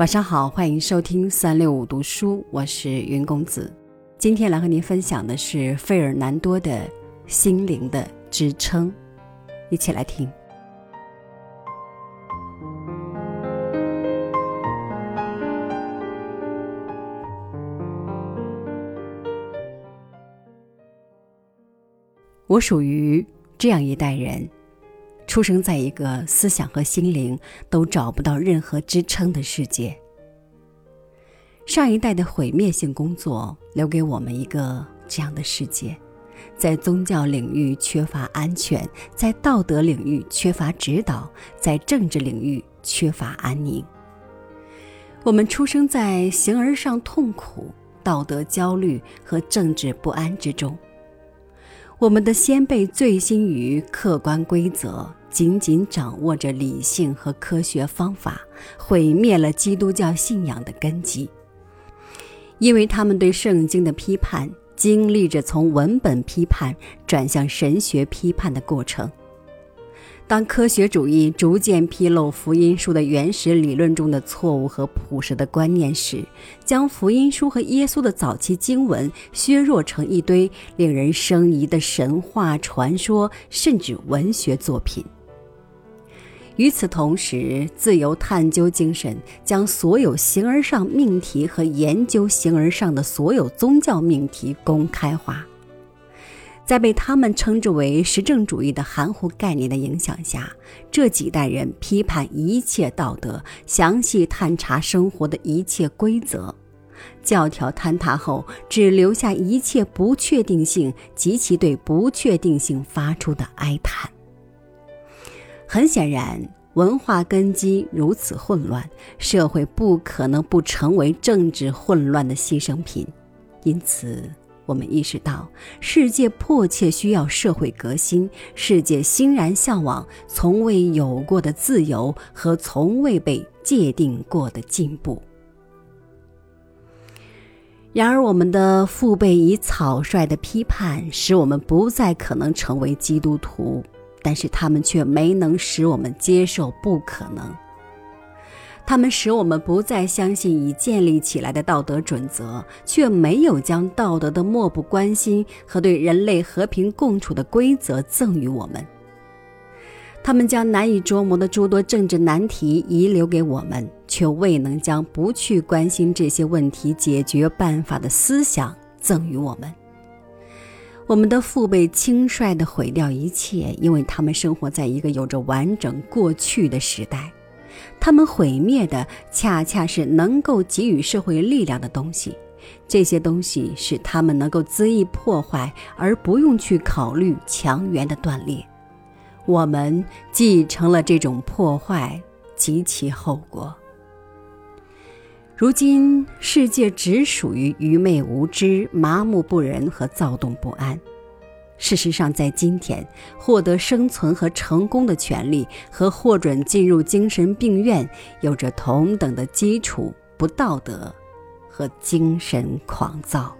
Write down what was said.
晚上好，欢迎收听三六五读书，我是云公子。今天来和您分享的是费尔南多的《心灵的支撑》，一起来听。我属于这样一代人。出生在一个思想和心灵都找不到任何支撑的世界。上一代的毁灭性工作留给我们一个这样的世界：在宗教领域缺乏安全，在道德领域缺乏指导，在政治领域缺乏安宁。我们出生在形而上痛苦、道德焦虑和政治不安之中。我们的先辈醉心于客观规则。紧紧掌握着理性和科学方法，毁灭了基督教信仰的根基。因为他们对圣经的批判，经历着从文本批判转向神学批判的过程。当科学主义逐渐披露福音书的原始理论中的错误和朴实的观念时，将福音书和耶稣的早期经文削弱成一堆令人生疑的神话传说，甚至文学作品。与此同时，自由探究精神将所有形而上命题和研究形而上的所有宗教命题公开化。在被他们称之为实证主义的含糊概念的影响下，这几代人批判一切道德，详细探查生活的一切规则。教条坍塌后，只留下一切不确定性及其对不确定性发出的哀叹。很显然，文化根基如此混乱，社会不可能不成为政治混乱的牺牲品。因此，我们意识到，世界迫切需要社会革新，世界欣然向往从未有过的自由和从未被界定过的进步。然而，我们的父辈以草率的批判，使我们不再可能成为基督徒。但是他们却没能使我们接受不可能。他们使我们不再相信已建立起来的道德准则，却没有将道德的漠不关心和对人类和平共处的规则赠予我们。他们将难以琢磨的诸多政治难题遗留给我们，却未能将不去关心这些问题解决办法的思想赠予我们。我们的父辈轻率地毁掉一切，因为他们生活在一个有着完整过去的时代。他们毁灭的恰恰是能够给予社会力量的东西，这些东西使他们能够恣意破坏，而不用去考虑强援的断裂。我们继承了这种破坏及其后果。如今，世界只属于愚昧无知、麻木不仁和躁动不安。事实上，在今天，获得生存和成功的权利和获准进入精神病院有着同等的基础不道德和精神狂躁。